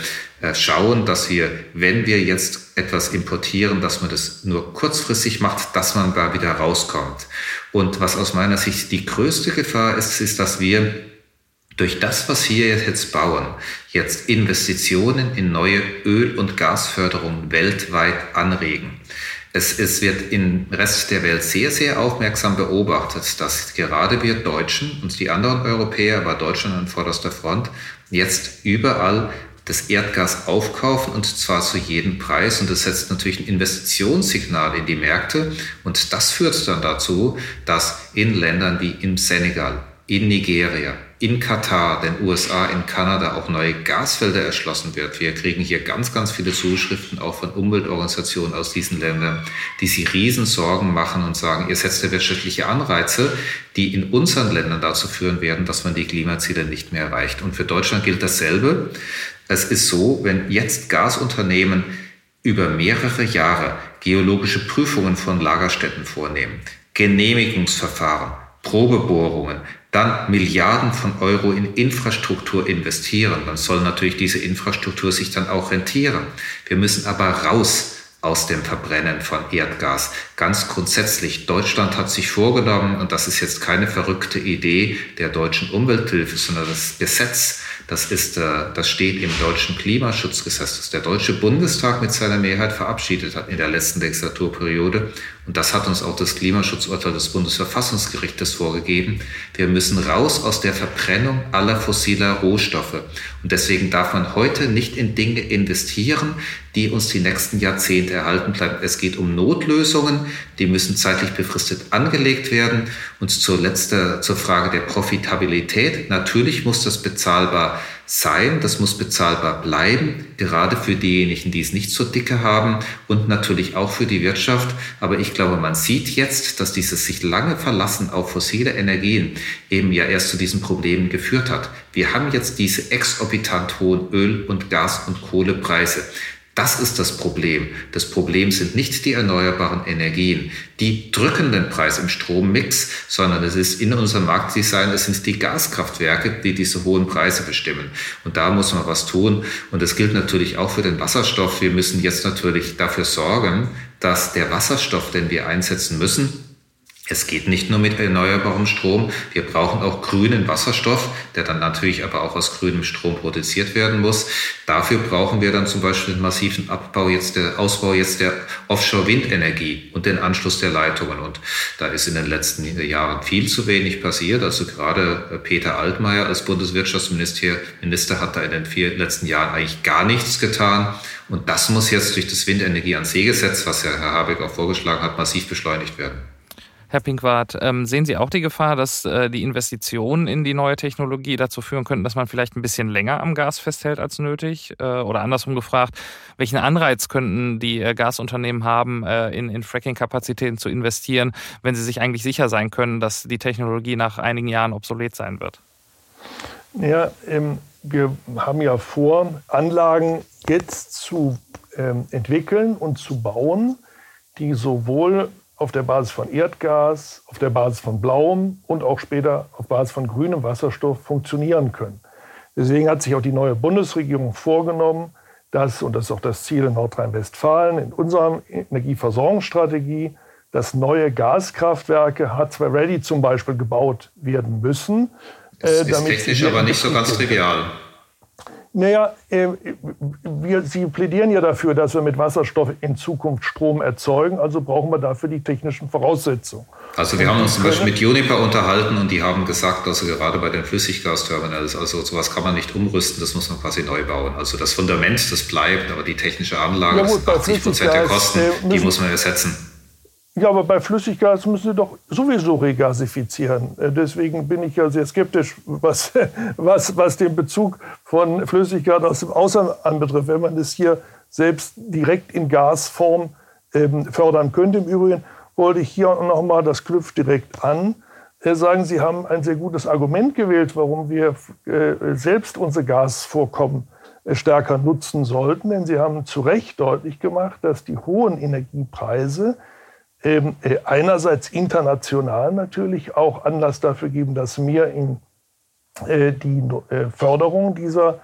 S3: schauen, dass wir, wenn wir jetzt etwas importieren, dass man das nur kurzfristig macht, dass man da wieder rauskommt. Und was aus meiner Sicht die größte Gefahr ist, ist, dass wir durch das, was wir jetzt bauen, jetzt Investitionen in neue Öl- und Gasförderung weltweit anregen. Es, es wird im Rest der Welt sehr, sehr aufmerksam beobachtet, dass gerade wir Deutschen und die anderen Europäer, aber Deutschland an vorderster Front, jetzt überall das Erdgas aufkaufen und zwar zu jedem Preis. Und das setzt natürlich ein Investitionssignal in die Märkte. Und das führt dann dazu, dass in Ländern wie im Senegal, in Nigeria, in Katar, den USA, in Kanada auch neue Gasfelder erschlossen wird. Wir kriegen hier ganz, ganz viele Zuschriften auch von Umweltorganisationen aus diesen Ländern, die sich Riesensorgen machen und sagen, ihr setzt ja wirtschaftliche Anreize, die in unseren Ländern dazu führen werden, dass man die Klimaziele nicht mehr erreicht. Und für Deutschland gilt dasselbe. Es ist so, wenn jetzt Gasunternehmen über mehrere Jahre geologische Prüfungen von Lagerstätten vornehmen, Genehmigungsverfahren, Probebohrungen, dann Milliarden von Euro in Infrastruktur investieren, dann soll natürlich diese Infrastruktur sich dann auch rentieren. Wir müssen aber raus aus dem Verbrennen von Erdgas. Ganz grundsätzlich, Deutschland hat sich vorgenommen, und das ist jetzt keine verrückte Idee der deutschen Umwelthilfe, sondern das Gesetz das, ist, äh, das steht im deutschen Klimaschutzgesetz, das der Deutsche Bundestag mit seiner Mehrheit verabschiedet hat in der letzten Legislaturperiode. Und das hat uns auch das Klimaschutzurteil des Bundesverfassungsgerichtes vorgegeben. Wir müssen raus aus der Verbrennung aller fossiler Rohstoffe. Und deswegen darf man heute nicht in Dinge investieren, die uns die nächsten Jahrzehnte erhalten bleiben. Es geht um Notlösungen, die müssen zeitlich befristet angelegt werden. Und zuletzt zur Frage der Profitabilität. Natürlich muss das bezahlbar sein, das muss bezahlbar bleiben, gerade für diejenigen, die es nicht so dicke haben und natürlich auch für die Wirtschaft. Aber ich glaube, man sieht jetzt, dass dieses sich lange Verlassen auf fossile Energien eben ja erst zu diesen Problemen geführt hat. Wir haben jetzt diese exorbitant hohen Öl- und Gas- und Kohlepreise. Das ist das Problem. Das Problem sind nicht die erneuerbaren Energien, die drücken den Preis im Strommix, sondern es ist in unserem Marktdesign, es sind die Gaskraftwerke, die diese hohen Preise bestimmen. Und da muss man was tun. Und das gilt natürlich auch für den Wasserstoff. Wir müssen jetzt natürlich dafür sorgen, dass der Wasserstoff, den wir einsetzen müssen, es geht nicht nur mit erneuerbarem Strom, wir brauchen auch grünen Wasserstoff, der dann natürlich aber auch aus grünem Strom produziert werden muss. Dafür brauchen wir dann zum Beispiel den massiven Abbau jetzt der Ausbau jetzt der Offshore-Windenergie und den Anschluss der Leitungen. Und da ist in den letzten Jahren viel zu wenig passiert. Also gerade Peter Altmaier als Bundeswirtschaftsminister hat da in den vier letzten Jahren eigentlich gar nichts getan. Und das muss jetzt durch das Windenergie an See Gesetz, was ja Herr Habeck auch vorgeschlagen hat, massiv beschleunigt werden.
S1: Herr Pinkwart, ähm, sehen Sie auch die Gefahr, dass äh, die Investitionen in die neue Technologie dazu führen könnten, dass man vielleicht ein bisschen länger am Gas festhält als nötig? Äh, oder andersrum gefragt, welchen Anreiz könnten die äh, Gasunternehmen haben, in, in Fracking-Kapazitäten zu investieren, wenn sie sich eigentlich sicher sein können, dass die Technologie nach einigen Jahren obsolet sein wird?
S2: Ja, ähm, wir haben ja vor, Anlagen jetzt zu ähm, entwickeln und zu bauen, die sowohl auf der Basis von Erdgas, auf der Basis von blauem und auch später auf Basis von grünem Wasserstoff funktionieren können. Deswegen hat sich auch die neue Bundesregierung vorgenommen, dass, und das ist auch das Ziel in Nordrhein-Westfalen, in unserer Energieversorgungsstrategie, dass neue Gaskraftwerke H2 Ready zum Beispiel gebaut werden müssen.
S3: Das ist äh, technisch aber nicht so ganz trivial.
S2: Naja, äh, wir, Sie plädieren ja dafür, dass wir mit Wasserstoff in Zukunft Strom erzeugen. Also brauchen wir dafür die technischen Voraussetzungen.
S3: Also wir haben uns zum Beispiel mit Juniper unterhalten und die haben gesagt, also gerade bei den Flüssiggasterminals, also sowas kann man nicht umrüsten, das muss man quasi neu bauen. Also das Fundament, das bleibt, aber die technische Anlage, ja, gut, 80 Prozent der Kosten, äh, die muss man ersetzen.
S2: Ja, aber bei Flüssiggas müssen Sie doch sowieso regasifizieren. Äh, deswegen bin ich ja sehr skeptisch, was, was, was den Bezug von Flüssiggas aus dem Ausland anbetrifft. Wenn man das hier selbst direkt in Gasform ähm, fördern könnte. Im Übrigen wollte ich hier noch mal, das knüpft direkt an, äh, sagen, Sie haben ein sehr gutes Argument gewählt, warum wir äh, selbst unsere Gasvorkommen äh, stärker nutzen sollten. Denn Sie haben zu Recht deutlich gemacht, dass die hohen Energiepreise ähm, einerseits international natürlich auch Anlass dafür geben, dass mehr in die Förderung dieser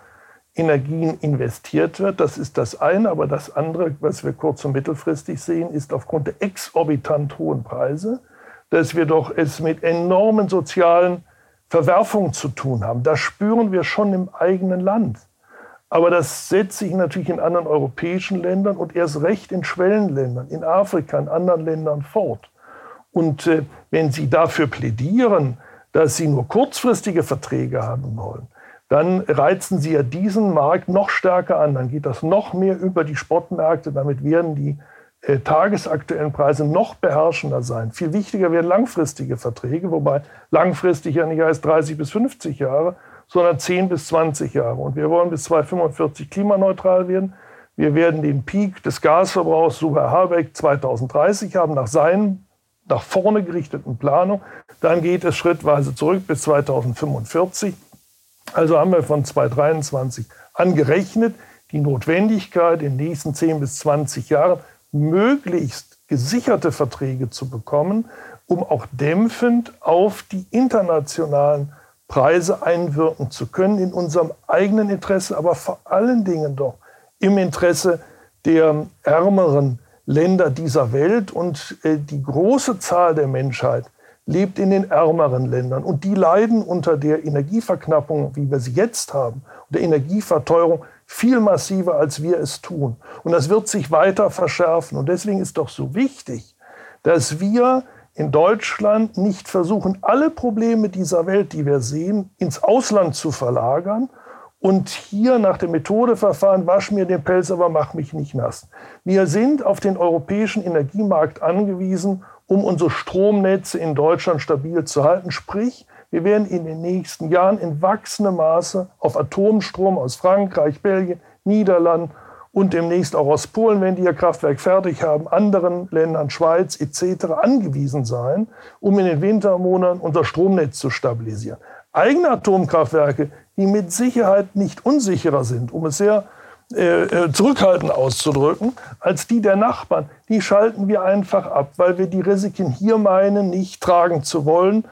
S2: Energien investiert wird. Das ist das eine. Aber das andere, was wir kurz- und mittelfristig sehen, ist aufgrund der exorbitant hohen Preise dass wir doch es mit enormen sozialen Verwerfungen zu tun haben. Das spüren wir schon im eigenen Land. Aber das setzt sich natürlich in anderen europäischen Ländern und erst recht in Schwellenländern, in Afrika, in anderen Ländern fort. Und äh, wenn Sie dafür plädieren, dass Sie nur kurzfristige Verträge haben wollen, dann reizen Sie ja diesen Markt noch stärker an. Dann geht das noch mehr über die Spotmärkte. Damit werden die äh, tagesaktuellen Preise noch beherrschender sein. Viel wichtiger werden langfristige Verträge, wobei langfristig ja nicht heißt 30 bis 50 Jahre, sondern 10 bis 20 Jahre. Und wir wollen bis 2045 klimaneutral werden. Wir werden den Peak des Gasverbrauchs, so Herr Habeck, 2030 haben, nach seinen nach vorne gerichteten Planung. Dann geht es schrittweise zurück bis 2045. Also haben wir von 2023 angerechnet die Notwendigkeit, in den nächsten 10 bis 20 Jahren möglichst gesicherte Verträge zu bekommen, um auch dämpfend auf die internationalen Preise einwirken zu können, in unserem eigenen Interesse, aber vor allen Dingen doch im Interesse der ärmeren Länder dieser Welt. Und äh, die große Zahl der Menschheit lebt in den ärmeren Ländern. Und die leiden unter der Energieverknappung, wie wir sie jetzt haben, der Energieverteuerung viel massiver, als wir es tun. Und das wird sich weiter verschärfen. Und deswegen ist doch so wichtig, dass wir in Deutschland nicht versuchen, alle Probleme dieser Welt, die wir sehen, ins Ausland zu verlagern und hier nach der Methode verfahren, wasch mir den Pelz, aber mach mich nicht nass. Wir sind auf den europäischen Energiemarkt angewiesen, um unsere Stromnetze in Deutschland stabil zu halten. Sprich, wir werden in den nächsten Jahren in wachsendem Maße auf Atomstrom aus Frankreich, Belgien, Niederlanden und demnächst auch aus Polen, wenn die ihr Kraftwerk fertig haben, anderen Ländern, Schweiz etc. angewiesen sein, um in den Wintermonaten unser Stromnetz zu stabilisieren. Eigene Atomkraftwerke, die mit Sicherheit nicht unsicherer sind, um es sehr äh, äh zurückhaltend auszudrücken, als die der Nachbarn, die schalten wir einfach ab, weil wir die Risiken hier meinen, nicht tragen zu wollen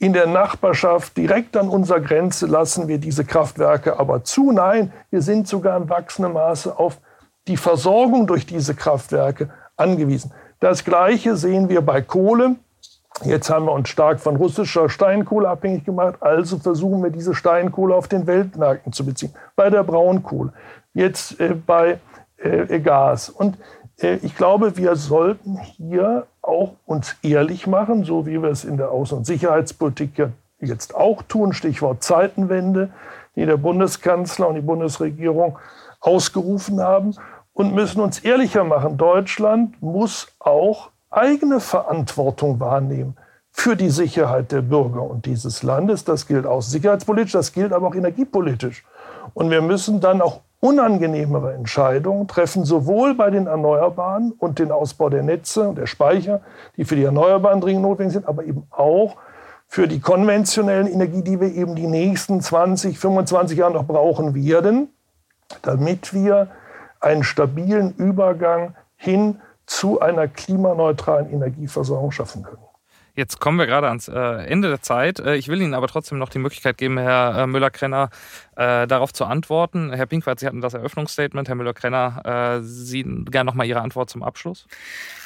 S2: in der Nachbarschaft, direkt an unserer Grenze, lassen wir diese Kraftwerke aber zu. Nein, wir sind sogar im wachsenden Maße auf die Versorgung durch diese Kraftwerke angewiesen. Das Gleiche sehen wir bei Kohle. Jetzt haben wir uns stark von russischer Steinkohle abhängig gemacht, also versuchen wir diese Steinkohle auf den Weltmärkten zu beziehen. Bei der Braunkohle, jetzt äh, bei äh, Gas. Und ich glaube, wir sollten hier auch uns ehrlich machen, so wie wir es in der Außen- und Sicherheitspolitik jetzt auch tun, Stichwort Zeitenwende, die der Bundeskanzler und die Bundesregierung ausgerufen haben und müssen uns ehrlicher machen. Deutschland muss auch eigene Verantwortung wahrnehmen für die Sicherheit der Bürger und dieses Landes. Das gilt auch sicherheitspolitisch, das gilt aber auch energiepolitisch. Und wir müssen dann auch unangenehmere Entscheidungen treffen, sowohl bei den Erneuerbaren und den Ausbau der Netze und der Speicher, die für die Erneuerbaren dringend notwendig sind, aber eben auch für die konventionellen Energie, die wir eben die nächsten 20, 25 Jahre noch brauchen werden, damit wir einen stabilen Übergang hin zu einer klimaneutralen Energieversorgung schaffen können.
S1: Jetzt kommen wir gerade ans äh, Ende der Zeit. Äh, ich will Ihnen aber trotzdem noch die Möglichkeit geben, Herr äh, Müller-Krenner, darauf zu antworten. Herr Pinkwart, Sie hatten das Eröffnungsstatement. Herr Müller-Krenner, Sie gerne noch mal Ihre Antwort zum Abschluss.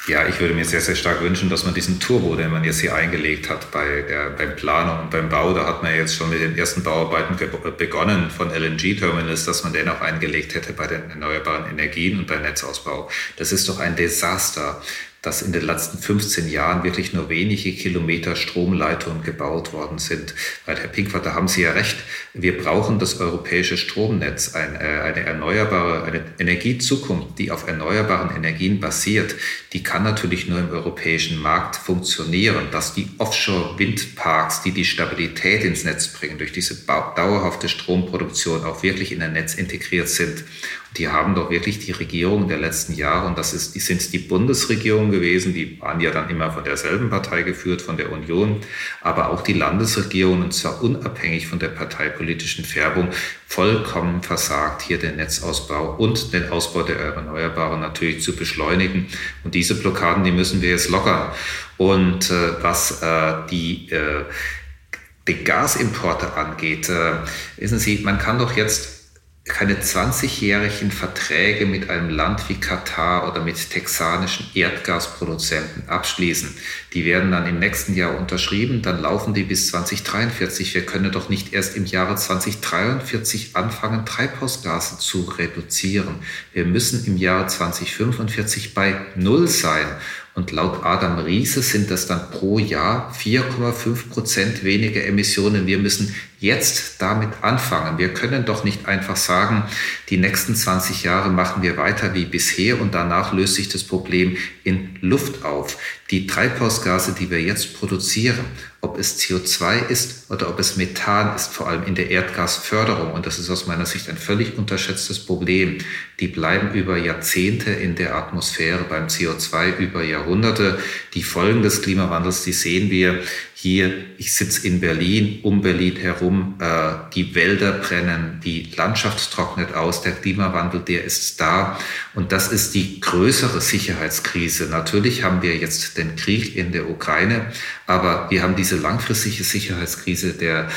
S3: Ja, ich würde mir sehr, sehr stark wünschen, dass man diesen Turbo, den man jetzt hier eingelegt hat bei der, beim Planung und beim Bau, da hat man jetzt schon mit den ersten Bauarbeiten begonnen von LNG-Terminals, dass man den auch eingelegt hätte bei den erneuerbaren Energien und beim Netzausbau. Das ist doch ein Desaster dass in den letzten 15 Jahren wirklich nur wenige Kilometer Stromleitungen gebaut worden sind. Weil Herr Pinkwart, da haben Sie ja recht, wir brauchen das europäische Stromnetz, ein, äh, eine erneuerbare, eine Energiezukunft, die auf erneuerbaren Energien basiert, die kann natürlich nur im europäischen Markt funktionieren, dass die Offshore-Windparks, die die Stabilität ins Netz bringen, durch diese dauerhafte Stromproduktion auch wirklich in ein Netz integriert sind. Die haben doch wirklich die Regierung der letzten Jahre, und das ist, sind die Bundesregierung gewesen, die waren ja dann immer von derselben Partei geführt, von der Union, aber auch die Landesregierung, und zwar unabhängig von der parteipolitischen Färbung, vollkommen versagt, hier den Netzausbau und den Ausbau der Erneuerbaren natürlich zu beschleunigen. Und diese Blockaden, die müssen wir jetzt lockern. Und äh, was äh, die äh, die Gasimporte angeht, äh, wissen Sie, man kann doch jetzt keine 20-jährigen Verträge mit einem Land wie Katar oder mit texanischen Erdgasproduzenten abschließen. Die werden dann im nächsten Jahr unterschrieben, dann laufen die bis 2043. Wir können doch nicht erst im Jahre 2043 anfangen, Treibhausgase zu reduzieren. Wir müssen im Jahre 2045 bei Null sein. Und laut Adam Riese sind das dann pro Jahr 4,5 Prozent weniger Emissionen. Wir müssen jetzt damit anfangen. Wir können doch nicht einfach sagen, die nächsten 20 Jahre machen wir weiter wie bisher und danach löst sich das Problem in Luft auf. Die Treibhausgase, die wir jetzt produzieren, ob es CO2 ist oder ob es Methan ist, vor allem in der Erdgasförderung, und das ist aus meiner Sicht ein völlig unterschätztes Problem, die bleiben über Jahrzehnte in der Atmosphäre, beim CO2 über Jahrhunderte. Die Folgen des Klimawandels, die sehen wir hier. Ich sitze in Berlin, um Berlin herum, äh, die Wälder brennen, die Landschaft trocknet aus, der Klimawandel, der ist da. Und das ist die größere Sicherheitskrise. Natürlich haben wir jetzt den Krieg in der Ukraine, aber wir haben diese langfristige Sicherheitskrise, der,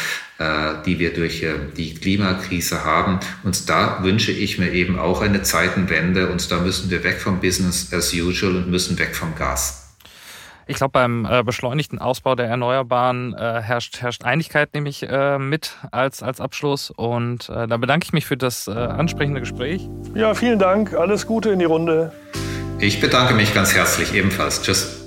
S3: die wir durch äh, die Klimakrise haben. Und da wünsche ich mir eben auch eine Zeitenwende. Und da müssen wir weg vom Business as usual und müssen weg vom Gas.
S1: Ich glaube, beim äh, beschleunigten Ausbau der Erneuerbaren äh, herrscht, herrscht Einigkeit, nehme ich äh, mit als, als Abschluss. Und äh, da bedanke ich mich für das äh, ansprechende Gespräch.
S2: Ja, vielen Dank. Alles Gute in die Runde.
S3: Ich bedanke mich ganz herzlich ebenfalls. Tschüss.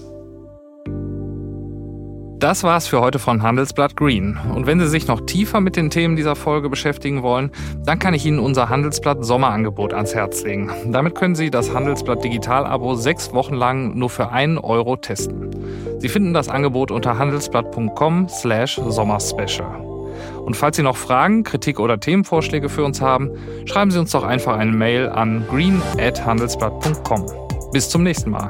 S1: Das war's für heute von Handelsblatt Green. Und wenn Sie sich noch tiefer mit den Themen dieser Folge beschäftigen wollen, dann kann ich Ihnen unser Handelsblatt Sommerangebot ans Herz legen. Damit können Sie das Handelsblatt Digital-Abo sechs Wochen lang nur für einen Euro testen. Sie finden das Angebot unter handelsblatt.com slash sommerspecial. Und falls Sie noch Fragen, Kritik oder Themenvorschläge für uns haben, schreiben Sie uns doch einfach eine Mail an green@handelsblatt.com. Bis zum nächsten Mal.